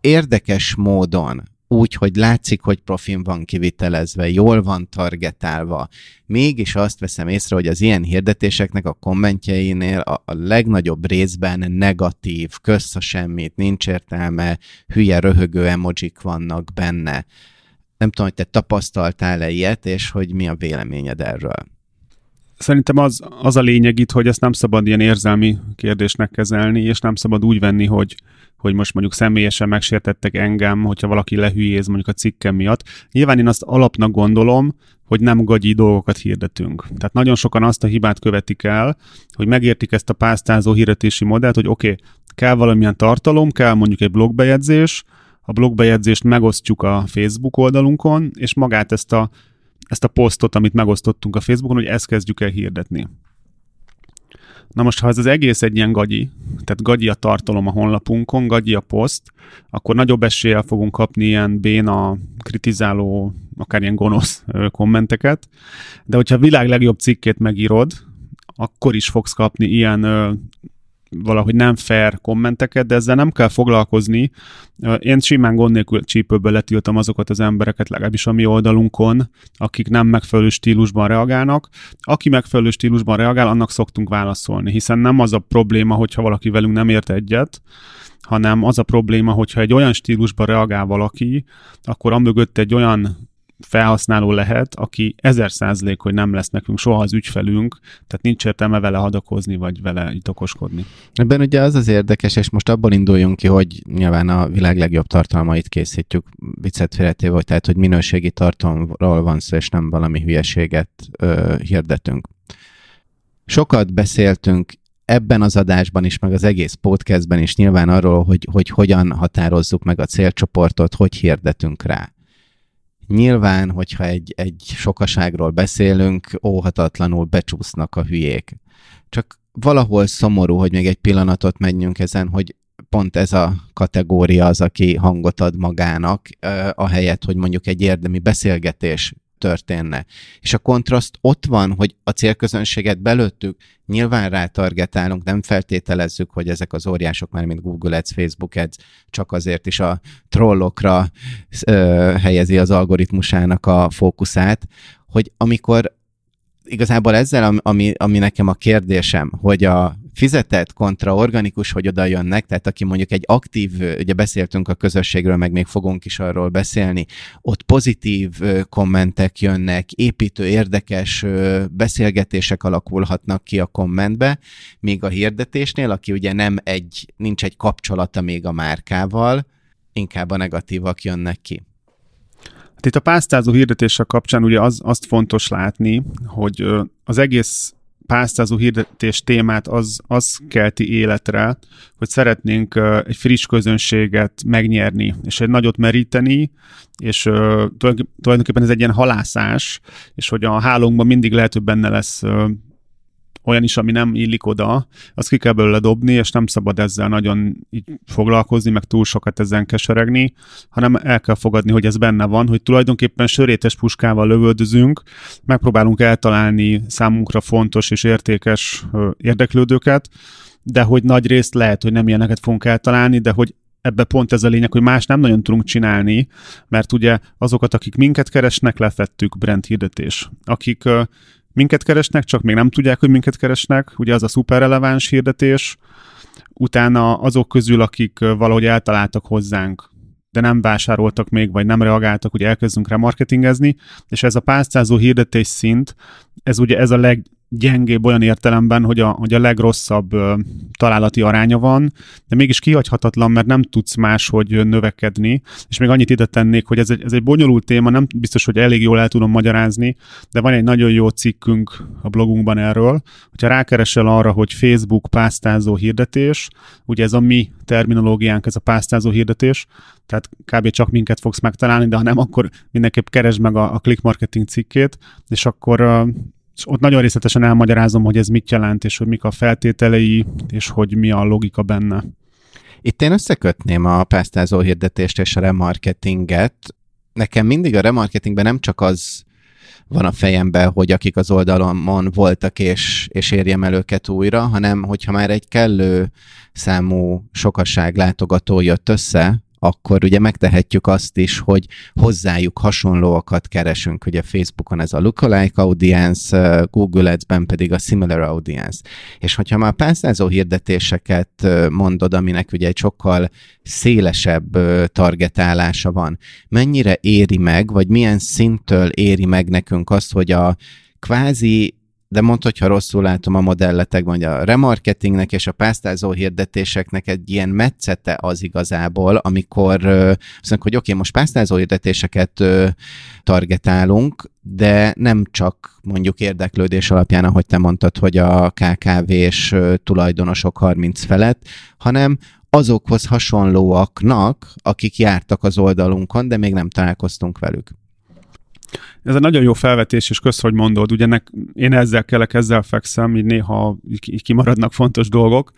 érdekes módon úgy, hogy látszik, hogy profin van kivitelezve, jól van targetálva. Mégis azt veszem észre, hogy az ilyen hirdetéseknek a kommentjeinél a, a legnagyobb részben negatív, kösz a semmit, nincs értelme, hülye röhögő emojik vannak benne. Nem tudom, hogy te tapasztaltál-e ilyet, és hogy mi a véleményed erről? Szerintem az, az a lényeg itt, hogy ezt nem szabad ilyen érzelmi kérdésnek kezelni, és nem szabad úgy venni, hogy, hogy most mondjuk személyesen megsértettek engem, hogyha valaki lehülyéz mondjuk a cikkem miatt. Nyilván én azt alapnak gondolom, hogy nem gagyi dolgokat hirdetünk. Tehát nagyon sokan azt a hibát követik el, hogy megértik ezt a pásztázó hirdetési modellt, hogy oké, okay, kell valamilyen tartalom, kell mondjuk egy blogbejegyzés, a blogbejegyzést megosztjuk a Facebook oldalunkon, és magát ezt a, ezt a posztot, amit megosztottunk a Facebookon, hogy ezt kezdjük el hirdetni. Na most, ha ez az egész egy ilyen gagyi, tehát gagyi a tartalom a honlapunkon, gagyi a poszt, akkor nagyobb eséllyel fogunk kapni ilyen béna, kritizáló, akár ilyen gonosz kommenteket, de hogyha a világ legjobb cikkét megírod, akkor is fogsz kapni ilyen valahogy nem fair kommenteket, de ezzel nem kell foglalkozni. Én simán gond nélkül csípőből letiltam azokat az embereket, legalábbis a mi oldalunkon, akik nem megfelelő stílusban reagálnak. Aki megfelelő stílusban reagál, annak szoktunk válaszolni, hiszen nem az a probléma, hogyha valaki velünk nem ért egyet, hanem az a probléma, hogyha egy olyan stílusban reagál valaki, akkor amögött egy olyan felhasználó lehet, aki ezer százalék, hogy nem lesz nekünk soha az ügyfelünk, tehát nincs értelme vele hadakozni, vagy vele itt okoskodni. Ebben ugye az az érdekes, és most abból induljunk ki, hogy nyilván a világ legjobb tartalmait készítjük, viccet félretéve, hogy tehát, hogy minőségi tartalomról van szó, és nem valami hülyeséget ö, hirdetünk. Sokat beszéltünk ebben az adásban is, meg az egész podcastben is nyilván arról, hogy, hogy hogyan határozzuk meg a célcsoportot, hogy hirdetünk rá. Nyilván, hogyha egy, egy sokaságról beszélünk, óhatatlanul becsúsznak a hülyék. Csak valahol szomorú, hogy még egy pillanatot menjünk ezen, hogy pont ez a kategória az, aki hangot ad magának, ahelyett, hogy mondjuk egy érdemi beszélgetés történne. És a kontraszt ott van, hogy a célközönséget belőttük, nyilván rátargetálunk, nem feltételezzük, hogy ezek az óriások már, mint Google Ads, Facebook Ads, csak azért is a trollokra ö, helyezi az algoritmusának a fókuszát, hogy amikor igazából ezzel, ami, ami nekem a kérdésem, hogy a fizetett kontra organikus, hogy oda jönnek, tehát aki mondjuk egy aktív, ugye beszéltünk a közösségről, meg még fogunk is arról beszélni, ott pozitív kommentek jönnek, építő, érdekes beszélgetések alakulhatnak ki a kommentbe, míg a hirdetésnél, aki ugye nem egy, nincs egy kapcsolata még a márkával, inkább a negatívak jönnek ki. Hát itt a pásztázó hirdetéssel kapcsán ugye az, azt fontos látni, hogy az egész pásztázó hirdetés témát az, az kelti életre, hogy szeretnénk egy friss közönséget megnyerni, és egy nagyot meríteni, és tulajdonképpen ez egy ilyen halászás, és hogy a hálónkban mindig lehet, hogy benne lesz olyan is, ami nem illik oda, azt ki kell belőle dobni, és nem szabad ezzel nagyon így foglalkozni, meg túl sokat ezen keseregni, hanem el kell fogadni, hogy ez benne van, hogy tulajdonképpen sörétes puskával lövöldözünk, megpróbálunk eltalálni számunkra fontos és értékes érdeklődőket, de hogy nagy részt lehet, hogy nem ilyeneket fogunk eltalálni, de hogy ebbe pont ez a lényeg, hogy más nem nagyon tudunk csinálni, mert ugye azokat, akik minket keresnek, lefettük brand hirdetés. Akik minket keresnek, csak még nem tudják, hogy minket keresnek, ugye az a szuper releváns hirdetés, utána azok közül, akik valahogy eltaláltak hozzánk, de nem vásároltak még, vagy nem reagáltak, hogy elkezdünk rá marketingezni, és ez a pásztázó hirdetés szint, ez ugye ez a leg, gyengébb olyan értelemben, hogy a, hogy a legrosszabb ö, találati aránya van, de mégis kihagyhatatlan, mert nem tudsz máshogy növekedni, és még annyit ide tennék, hogy ez egy, ez egy bonyolult téma, nem biztos, hogy elég jól el tudom magyarázni, de van egy nagyon jó cikkünk a blogunkban erről, hogyha rákeresel arra, hogy Facebook pásztázó hirdetés, ugye ez a mi terminológiánk, ez a pásztázó hirdetés, tehát kb. csak minket fogsz megtalálni, de ha nem, akkor mindenképp keresd meg a, a click marketing cikkét, és akkor és ott nagyon részletesen elmagyarázom, hogy ez mit jelent, és hogy mik a feltételei, és hogy mi a logika benne. Itt én összekötném a pásztázó hirdetést és a remarketinget. Nekem mindig a remarketingben nem csak az van a fejemben, hogy akik az oldalon voltak, és, és érjem el őket újra, hanem hogyha már egy kellő számú sokasság látogató jött össze, akkor ugye megtehetjük azt is, hogy hozzájuk hasonlóakat keresünk. Ugye Facebookon ez a lookalike audience, Google Ads-ben pedig a similar audience. És hogyha már pászázó hirdetéseket mondod, aminek ugye egy sokkal szélesebb targetálása van, mennyire éri meg, vagy milyen szinttől éri meg nekünk azt, hogy a kvázi de mondd, hogyha rosszul látom a modelletekben, hogy a remarketingnek és a pásztázó hirdetéseknek egy ilyen metszete az igazából, amikor azt mondjuk, hogy oké, okay, most pásztázó hirdetéseket targetálunk, de nem csak mondjuk érdeklődés alapján, ahogy te mondtad, hogy a KKV-s tulajdonosok 30 felett, hanem azokhoz hasonlóaknak, akik jártak az oldalunkon, de még nem találkoztunk velük. Ez egy nagyon jó felvetés, és kösz, hogy mondod. Ugye nek, én ezzel kelek, ezzel fekszem, így néha így kimaradnak fontos dolgok.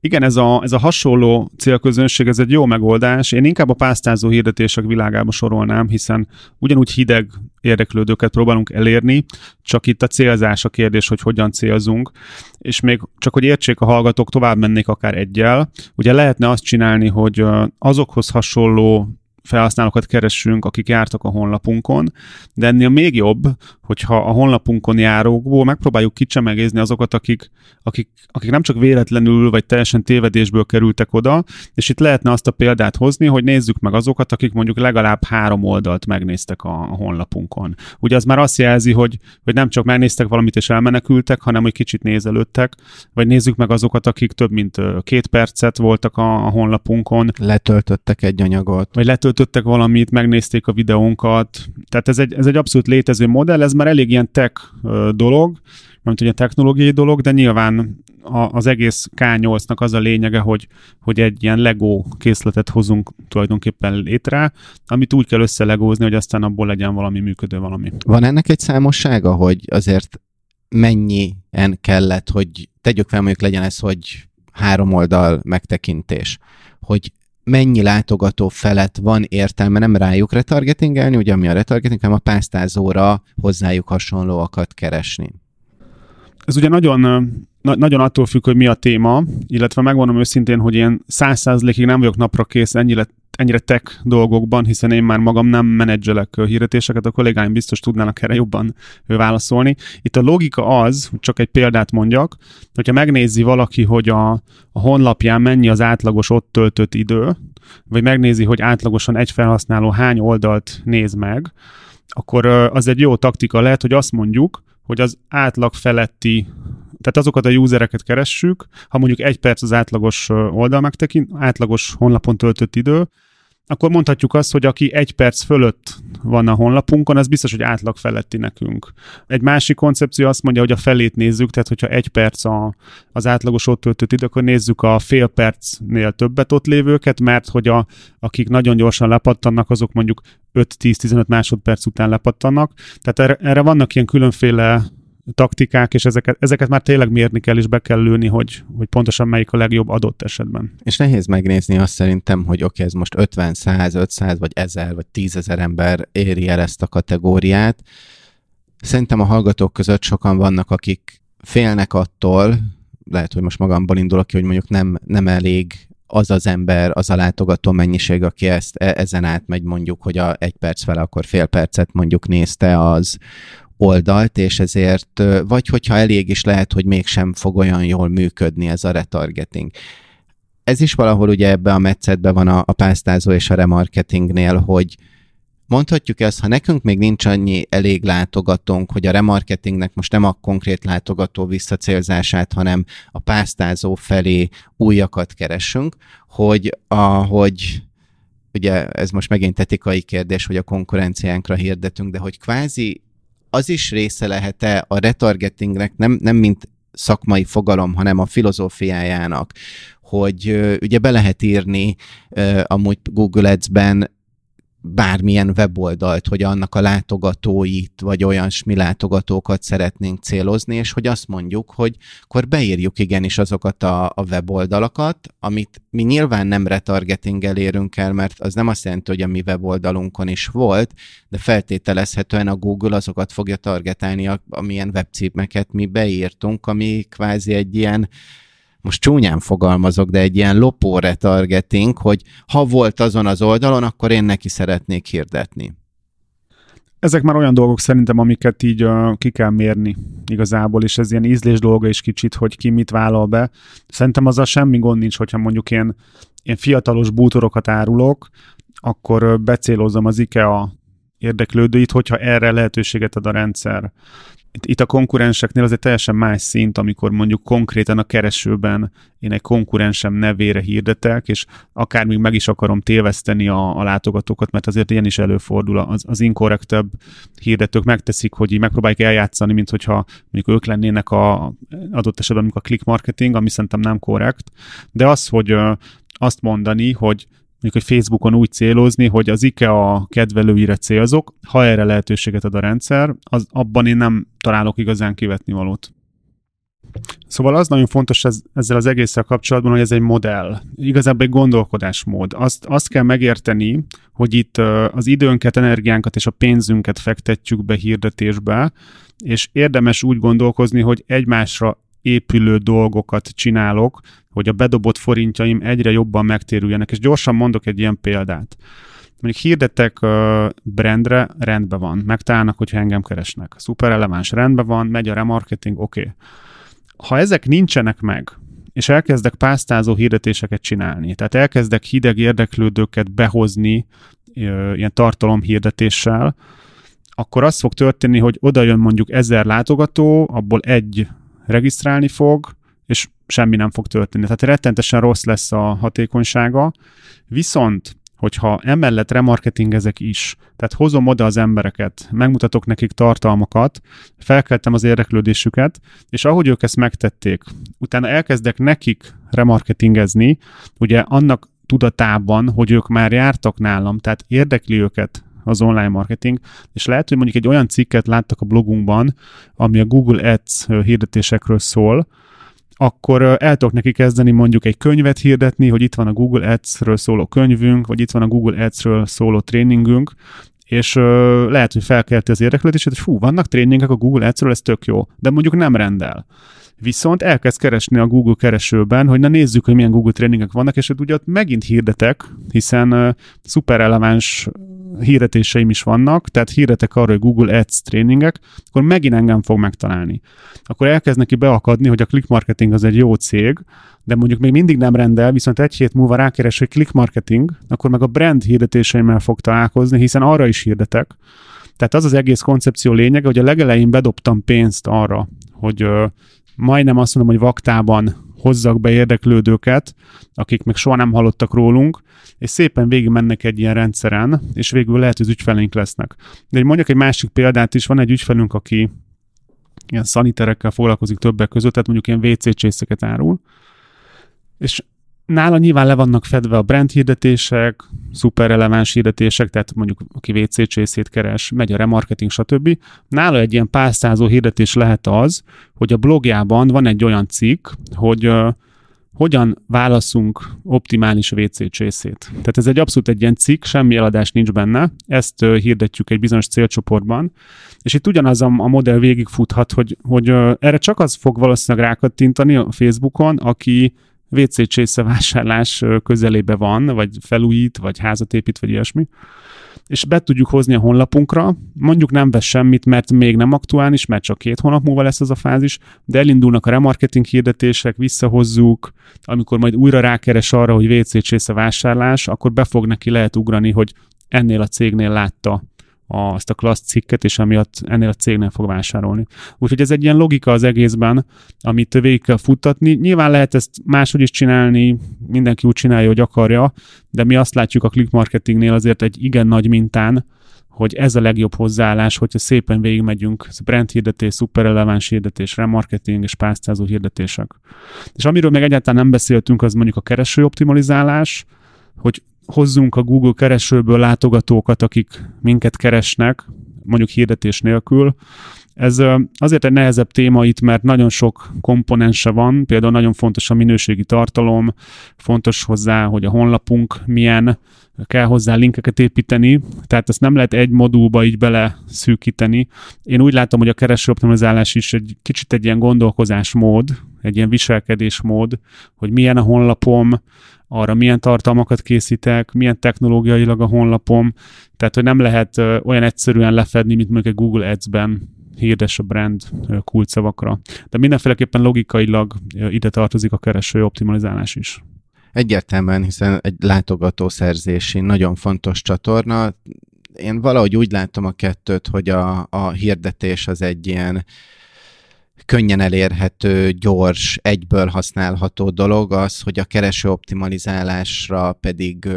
Igen, ez a, ez a hasonló célközönség, ez egy jó megoldás. Én inkább a pásztázó hirdetések világába sorolnám, hiszen ugyanúgy hideg érdeklődőket próbálunk elérni, csak itt a célzás a kérdés, hogy hogyan célzunk, és még csak, hogy értsék a hallgatók, tovább mennék akár egyel. Ugye lehetne azt csinálni, hogy azokhoz hasonló felhasználókat keressünk, akik jártak a honlapunkon, de ennél még jobb, hogyha a honlapunkon járókból megpróbáljuk kicsemegézni azokat, akik, akik, akik nem csak véletlenül vagy teljesen tévedésből kerültek oda, és itt lehetne azt a példát hozni, hogy nézzük meg azokat, akik mondjuk legalább három oldalt megnéztek a, honlapunkon. Ugye az már azt jelzi, hogy, hogy nem csak megnéztek valamit és elmenekültek, hanem hogy kicsit nézelődtek, vagy nézzük meg azokat, akik több mint két percet voltak a, a honlapunkon. Letöltöttek egy anyagot. Vagy letöltöttek valamit, megnézték a videónkat. Tehát ez egy, ez egy abszolút létező modell, ez már elég ilyen tech dolog, mint ugye technológiai dolog, de nyilván a, az egész K8-nak az a lényege, hogy, hogy egy ilyen Lego készletet hozunk tulajdonképpen létre, amit úgy kell összelegózni, hogy aztán abból legyen valami működő valami. Van ennek egy számossága, hogy azért mennyien kellett, hogy tegyük fel mondjuk legyen ez, hogy három oldal megtekintés, hogy mennyi látogató felett van értelme nem rájuk retargetingelni, ugye ami a retargeting, hanem a pásztázóra hozzájuk hasonlóakat keresni. Ez ugye nagyon, na, nagyon attól függ, hogy mi a téma, illetve megmondom őszintén, hogy én száz százalékig nem vagyok napra kész ennyire, ennyire tech dolgokban, hiszen én már magam nem menedzselek hirdetéseket, a kollégáim biztos tudnának erre jobban válaszolni. Itt a logika az, csak egy példát mondjak, hogyha megnézi valaki, hogy a, a honlapján mennyi az átlagos ott töltött idő, vagy megnézi, hogy átlagosan egy felhasználó hány oldalt néz meg, akkor az egy jó taktika lehet, hogy azt mondjuk, hogy az átlag feletti, tehát azokat a usereket keressük, ha mondjuk egy perc az átlagos oldal megtekint, átlagos honlapon töltött idő, akkor mondhatjuk azt, hogy aki egy perc fölött van a honlapunkon, az biztos, hogy átlag feletti nekünk. Egy másik koncepció azt mondja, hogy a felét nézzük, tehát hogyha egy perc a, az átlagos ott töltött idő, akkor nézzük a fél percnél többet ott lévőket, mert hogy a, akik nagyon gyorsan lepattannak, azok mondjuk 5-10-15 másodperc után lepattannak. Tehát erre, erre vannak ilyen különféle taktikák, és ezeket, ezeket már tényleg mérni kell, és be kell lőni, hogy, hogy pontosan melyik a legjobb adott esetben. És nehéz megnézni azt szerintem, hogy oké, okay, ez most 50, 100, 500, vagy 1000, vagy 10 ezer ember éri el ezt a kategóriát. Szerintem a hallgatók között sokan vannak, akik félnek attól, lehet, hogy most magamból indulok ki, hogy mondjuk nem, nem elég az az ember, az a látogató mennyiség, aki ezt e, ezen átmegy mondjuk, hogy a egy perc vele, akkor fél percet mondjuk nézte, az oldalt, és ezért, vagy hogyha elég is lehet, hogy mégsem fog olyan jól működni ez a retargeting. Ez is valahol ugye ebbe a metszetbe van a, a pásztázó és a remarketingnél, hogy mondhatjuk ezt, ha nekünk még nincs annyi elég látogatónk, hogy a remarketingnek most nem a konkrét látogató visszacélzását, hanem a pásztázó felé újakat keresünk, hogy ahogy ugye ez most megint etikai kérdés, hogy a konkurenciánkra hirdetünk, de hogy kvázi az is része lehet-e a retargetingnek, nem, nem mint szakmai fogalom, hanem a filozófiájának, hogy ugye be lehet írni amúgy Google Ads-ben bármilyen weboldalt, hogy annak a látogatóit, vagy olyan smi látogatókat szeretnénk célozni, és hogy azt mondjuk, hogy akkor beírjuk igenis azokat a, a weboldalakat, amit mi nyilván nem retargetinggel érünk el, mert az nem azt jelenti, hogy a mi weboldalunkon is volt, de feltételezhetően a Google azokat fogja targetálni, amilyen webcímeket mi beírtunk, ami kvázi egy ilyen most csúnyán fogalmazok, de egy ilyen lopó retargeting, hogy ha volt azon az oldalon, akkor én neki szeretnék hirdetni. Ezek már olyan dolgok szerintem, amiket így uh, ki kell mérni igazából, és ez ilyen ízlés dolga is kicsit, hogy ki mit vállal be. Szerintem azzal semmi gond nincs, hogyha mondjuk én, én fiatalos bútorokat árulok, akkor becélozom az IKEA érdeklődőit, hogyha erre lehetőséget ad a rendszer. Itt, a konkurenseknél az egy teljesen más szint, amikor mondjuk konkrétan a keresőben én egy konkurensem nevére hirdetek, és akár még meg is akarom téveszteni a, a látogatókat, mert azért ilyen is előfordul. Az, az inkorrektebb hirdetők megteszik, hogy így megpróbálják eljátszani, mint hogyha mondjuk ők lennének a adott esetben a click marketing, ami szerintem nem korrekt. De az, hogy azt mondani, hogy mondjuk, hogy Facebookon úgy célozni, hogy az IKEA kedvelőire célzok, ha erre lehetőséget ad a rendszer, az, abban én nem találok igazán kivetni valót. Szóval az nagyon fontos ez, ezzel az egésszel kapcsolatban, hogy ez egy modell. Igazából egy gondolkodásmód. Azt, azt kell megérteni, hogy itt az időnket, energiánkat és a pénzünket fektetjük be hirdetésbe, és érdemes úgy gondolkozni, hogy egymásra épülő dolgokat csinálok, hogy a bedobott forintjaim egyre jobban megtérüljenek. És gyorsan mondok egy ilyen példát. Mondjuk hirdetek brandre, rendben van, megtalálnak, hogyha engem keresnek. Szuper releváns, rendben van, megy a remarketing, oké. Okay. Ha ezek nincsenek meg, és elkezdek pásztázó hirdetéseket csinálni, tehát elkezdek hideg érdeklődőket behozni uh, ilyen tartalomhirdetéssel, akkor az fog történni, hogy oda jön mondjuk ezer látogató, abból egy regisztrálni fog, és semmi nem fog történni. Tehát rettentesen rossz lesz a hatékonysága, viszont hogyha emellett remarketingezek is, tehát hozom oda az embereket, megmutatok nekik tartalmakat, felkeltem az érdeklődésüket, és ahogy ők ezt megtették, utána elkezdek nekik remarketingezni, ugye annak tudatában, hogy ők már jártak nálam, tehát érdekli őket az online marketing, és lehet, hogy mondjuk egy olyan cikket láttak a blogunkban, ami a Google Ads hirdetésekről szól, akkor el tudok neki kezdeni mondjuk egy könyvet hirdetni, hogy itt van a Google Ads-ről szóló könyvünk, vagy itt van a Google Ads-ről szóló tréningünk, és uh, lehet, hogy felkelti az érdeklődését, hogy fú, vannak tréningek a Google Ads-ről, ez tök jó, de mondjuk nem rendel. Viszont elkezd keresni a Google keresőben, hogy na nézzük, hogy milyen Google tréningek vannak, és ugye ott megint hirdetek, hiszen uh, szuper releváns hirdetéseim is vannak, tehát hirdetek arra, hogy Google Ads tréningek, akkor megint engem fog megtalálni. Akkor elkezd neki beakadni, hogy a click marketing az egy jó cég, de mondjuk még mindig nem rendel, viszont egy hét múlva rákeres, hogy click marketing, akkor meg a brand hirdetéseimmel fog találkozni, hiszen arra is hirdetek. Tehát az az egész koncepció lényege, hogy a legelején bedobtam pénzt arra, hogy ö, majdnem azt mondom, hogy vaktában hozzak be érdeklődőket, akik még soha nem hallottak rólunk, és szépen végig mennek egy ilyen rendszeren, és végül lehet, hogy az ügyfeleink lesznek. De mondjak egy másik példát is, van egy ügyfelünk, aki ilyen szaniterekkel foglalkozik többek között, tehát mondjuk ilyen WC csészeket árul, és nála nyilván le vannak fedve a brand hirdetések, szuper releváns hirdetések, tehát mondjuk aki WC csészét keres, megy a remarketing, stb. Nála egy ilyen pásztázó hirdetés lehet az, hogy a blogjában van egy olyan cikk, hogy hogyan válaszunk optimális WC csészét. Tehát ez egy abszolút egy ilyen cikk, semmi eladás nincs benne, ezt uh, hirdetjük egy bizonyos célcsoportban, és itt ugyanaz a, a modell végigfuthat, hogy, hogy uh, erre csak az fog valószínűleg rákattintani a Facebookon, aki WC csésze vásárlás közelébe van, vagy felújít, vagy házat épít, vagy ilyesmi, és be tudjuk hozni a honlapunkra, mondjuk nem vesz semmit, mert még nem aktuális, mert csak két hónap múlva lesz az a fázis, de elindulnak a remarketing hirdetések, visszahozzuk, amikor majd újra rákeres arra, hogy WC csésze vásárlás, akkor be fog neki lehet ugrani, hogy ennél a cégnél látta a, azt a klassz cikket, és amiatt ennél a cégnél fog vásárolni. Úgyhogy ez egy ilyen logika az egészben, amit végig kell futtatni. Nyilván lehet ezt máshogy is csinálni, mindenki úgy csinálja, hogy akarja, de mi azt látjuk a click marketingnél azért egy igen nagy mintán, hogy ez a legjobb hozzáállás, hogyha szépen végigmegyünk, brand hirdetés, szuperreleváns hirdetés, remarketing és pásztázó hirdetések. És amiről még egyáltalán nem beszéltünk, az mondjuk a kereső optimalizálás, hogy hozzunk a Google keresőből látogatókat, akik minket keresnek, mondjuk hirdetés nélkül. Ez azért egy nehezebb téma itt, mert nagyon sok komponense van, például nagyon fontos a minőségi tartalom, fontos hozzá, hogy a honlapunk milyen, kell hozzá linkeket építeni, tehát ezt nem lehet egy modulba így bele szűkíteni. Én úgy látom, hogy a kereső optimalizálás is egy kicsit egy ilyen gondolkozásmód, egy ilyen viselkedésmód, hogy milyen a honlapom, arra milyen tartalmakat készítek, milyen technológiailag a honlapom, tehát hogy nem lehet olyan egyszerűen lefedni, mint mondjuk egy Google Ads-ben hirdes a brand kulcsszavakra. De mindenféleképpen logikailag ide tartozik a kereső optimalizálás is. Egyértelműen, hiszen egy látogatószerzési nagyon fontos csatorna, én valahogy úgy látom a kettőt, hogy a, a hirdetés az egy ilyen könnyen elérhető, gyors, egyből használható dolog, az, hogy a kereső optimalizálásra pedig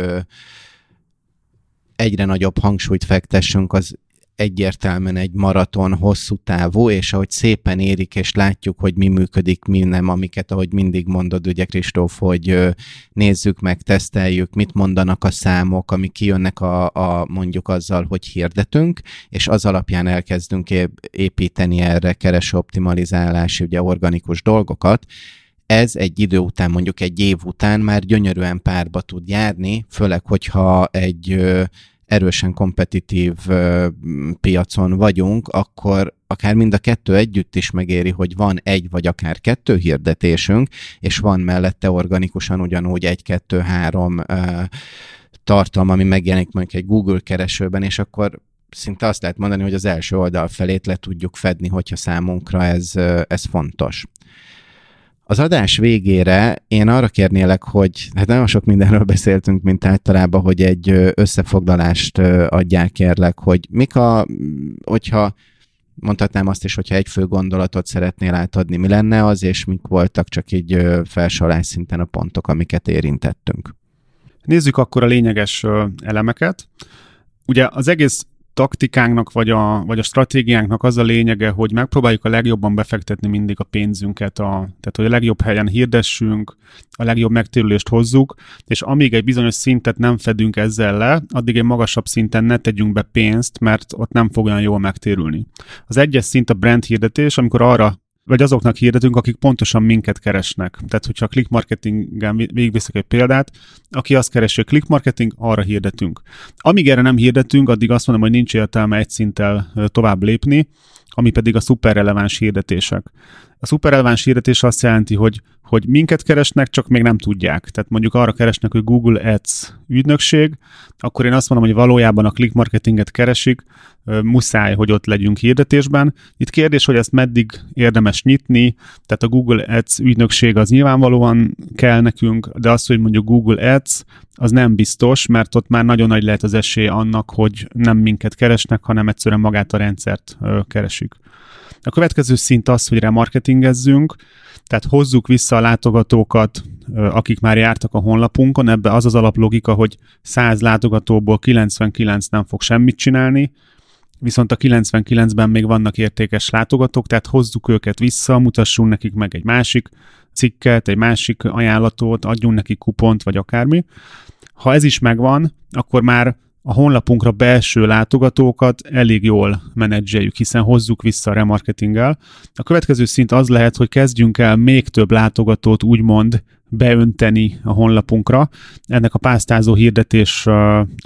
egyre nagyobb hangsúlyt fektessünk, az egyértelműen egy maraton, hosszú távú, és ahogy szépen érik, és látjuk, hogy mi működik, mi nem, amiket, ahogy mindig mondod, ugye Kristóf, hogy nézzük meg, teszteljük, mit mondanak a számok, amik kijönnek a, a mondjuk azzal, hogy hirdetünk, és az alapján elkezdünk építeni erre kereső optimalizálás, ugye organikus dolgokat, ez egy idő után, mondjuk egy év után már gyönyörűen párba tud járni, főleg, hogyha egy erősen kompetitív piacon vagyunk, akkor akár mind a kettő együtt is megéri, hogy van egy vagy akár kettő hirdetésünk, és van mellette organikusan ugyanúgy egy, kettő, három tartalma, ami megjelenik mondjuk egy Google keresőben, és akkor szinte azt lehet mondani, hogy az első oldal felét le tudjuk fedni, hogyha számunkra ez, ez fontos. Az adás végére én arra kérnélek, hogy hát nagyon sok mindenről beszéltünk, mint általában, hogy egy összefoglalást adják kérlek, hogy mik a, hogyha mondhatnám azt is, hogyha egy fő gondolatot szeretnél átadni, mi lenne az, és mik voltak csak így felsorolás szinten a pontok, amiket érintettünk. Nézzük akkor a lényeges elemeket. Ugye az egész taktikánknak, vagy a, vagy a stratégiánknak az a lényege, hogy megpróbáljuk a legjobban befektetni mindig a pénzünket, a, tehát hogy a legjobb helyen hirdessünk, a legjobb megtérülést hozzuk, és amíg egy bizonyos szintet nem fedünk ezzel le, addig egy magasabb szinten ne tegyünk be pénzt, mert ott nem fog olyan jól megtérülni. Az egyes szint a brand hirdetés, amikor arra vagy azoknak hirdetünk, akik pontosan minket keresnek. Tehát, hogyha a click marketingen végigviszek egy példát, aki azt keresi, hogy click marketing, arra hirdetünk. Amíg erre nem hirdetünk, addig azt mondom, hogy nincs értelme egy szinttel tovább lépni, ami pedig a szuperreleváns hirdetések. A szuperreleváns hirdetés azt jelenti, hogy, hogy minket keresnek, csak még nem tudják. Tehát mondjuk arra keresnek, hogy Google Ads ügynökség, akkor én azt mondom, hogy valójában a click marketinget keresik, muszáj, hogy ott legyünk hirdetésben. Itt kérdés, hogy ezt meddig érdemes nyitni, tehát a Google Ads ügynökség az nyilvánvalóan kell nekünk, de az, hogy mondjuk Google Ads, az nem biztos, mert ott már nagyon nagy lehet az esély annak, hogy nem minket keresnek, hanem egyszerűen magát a rendszert keresik. A következő szint az, hogy remarketingezzünk, tehát hozzuk vissza a látogatókat, akik már jártak a honlapunkon, ebbe az az alaplogika, hogy 100 látogatóból 99 nem fog semmit csinálni, viszont a 99-ben még vannak értékes látogatók, tehát hozzuk őket vissza, mutassunk nekik meg egy másik cikket, egy másik ajánlatot, adjunk neki kupont, vagy akármi. Ha ez is megvan, akkor már a honlapunkra belső látogatókat elég jól menedzseljük, hiszen hozzuk vissza a remarketinggel. A következő szint az lehet, hogy kezdjünk el még több látogatót úgymond beönteni a honlapunkra. Ennek a pásztázó hirdetés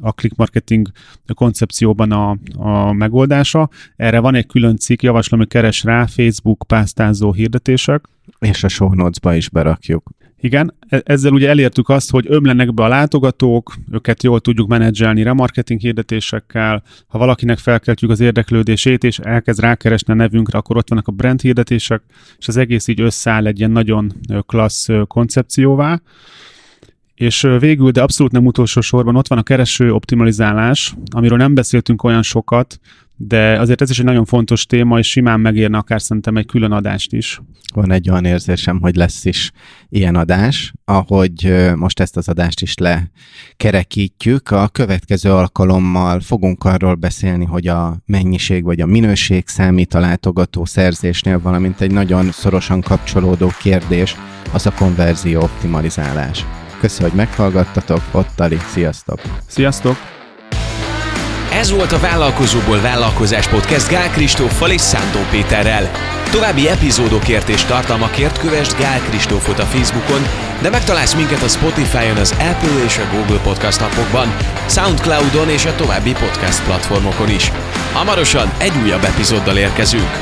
a click marketing koncepcióban a, a megoldása. Erre van egy külön cikk, javaslom, hogy keres rá Facebook pásztázó hirdetések. És a show notes-ba is berakjuk. Igen, e- ezzel ugye elértük azt, hogy ömlenek be a látogatók, őket jól tudjuk menedzselni remarketing hirdetésekkel, ha valakinek felkeltjük az érdeklődését, és elkezd rákeresni a nevünkre, akkor ott vannak a brand hirdetések, és az egész így összeáll egy ilyen nagyon klassz koncepcióvá. És végül, de abszolút nem utolsó sorban ott van a kereső optimalizálás, amiről nem beszéltünk olyan sokat, de azért ez is egy nagyon fontos téma, és simán megérne akár szerintem egy külön adást is. Van egy olyan érzésem, hogy lesz is ilyen adás, ahogy most ezt az adást is lekerekítjük. A következő alkalommal fogunk arról beszélni, hogy a mennyiség vagy a minőség számít a látogató szerzésnél, valamint egy nagyon szorosan kapcsolódó kérdés, az a konverzió optimalizálás. Köszönöm, hogy meghallgattatok, Ottali, sziasztok! Sziasztok! Ez volt a Vállalkozóból Vállalkozás Podcast Gál Kristóffal és Szántó Péterrel. További epizódokért és tartalmakért kövesd Gál Kristófot a Facebookon, de megtalálsz minket a Spotify-on, az Apple és a Google Podcast appokban, Soundcloud-on és a további podcast platformokon is. Hamarosan egy újabb epizóddal érkezünk.